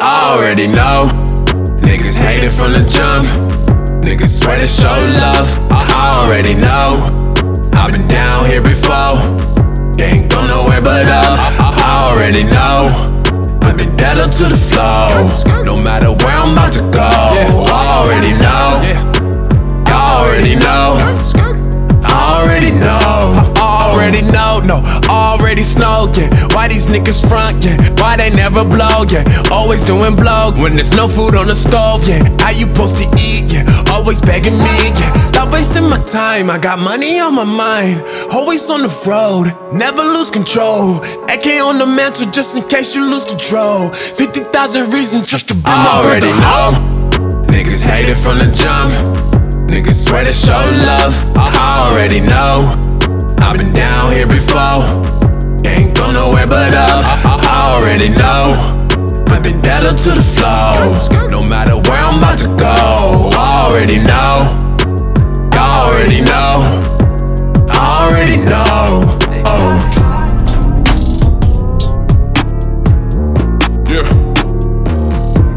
I already know. Niggas hate it from the jump. Niggas swear to show love. I already know. I've been down here before. Ain't go nowhere but up. I already know. I've been down to the flow. No matter where I'm about to go. I already know. I already know. I already know. I already know, no, already snow, yeah. Why these niggas front, yeah? Why they never blow, yeah? Always doing blow when there's no food on the stove, yeah. How you supposed to eat, yeah? Always begging me, yeah. Stop wasting my time, I got money on my mind. Always on the road, never lose control. AK on the mantle just in case you lose control. 50,000 reasons just to be my already know. Niggas hate it from the jump. Niggas swear to show love. I already know. I've been down here before. Ain't go nowhere but up. I already know. I've been down to the flow. No matter where I'm about to go. I already know. I already know. I already know. Oh. Yeah.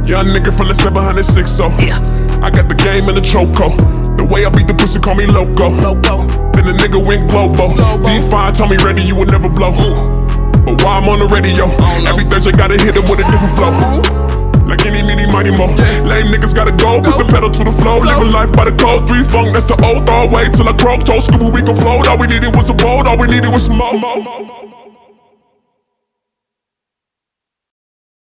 Young nigga from the 706, so Yeah. I got the game in the choco. The way I beat the pussy, call me loco. Loco. Then the nigga went global. D5 told me ready, you would never blow. But why I'm on the radio? Every Thursday gotta hit him with a different flow. Like any, mini, mighty mo. Lame niggas gotta go, put the pedal to the floor. Living life by the code, three funk, that's the old All way till I croak. Told Scooby we can float. All we needed was a boat, all we needed was some more.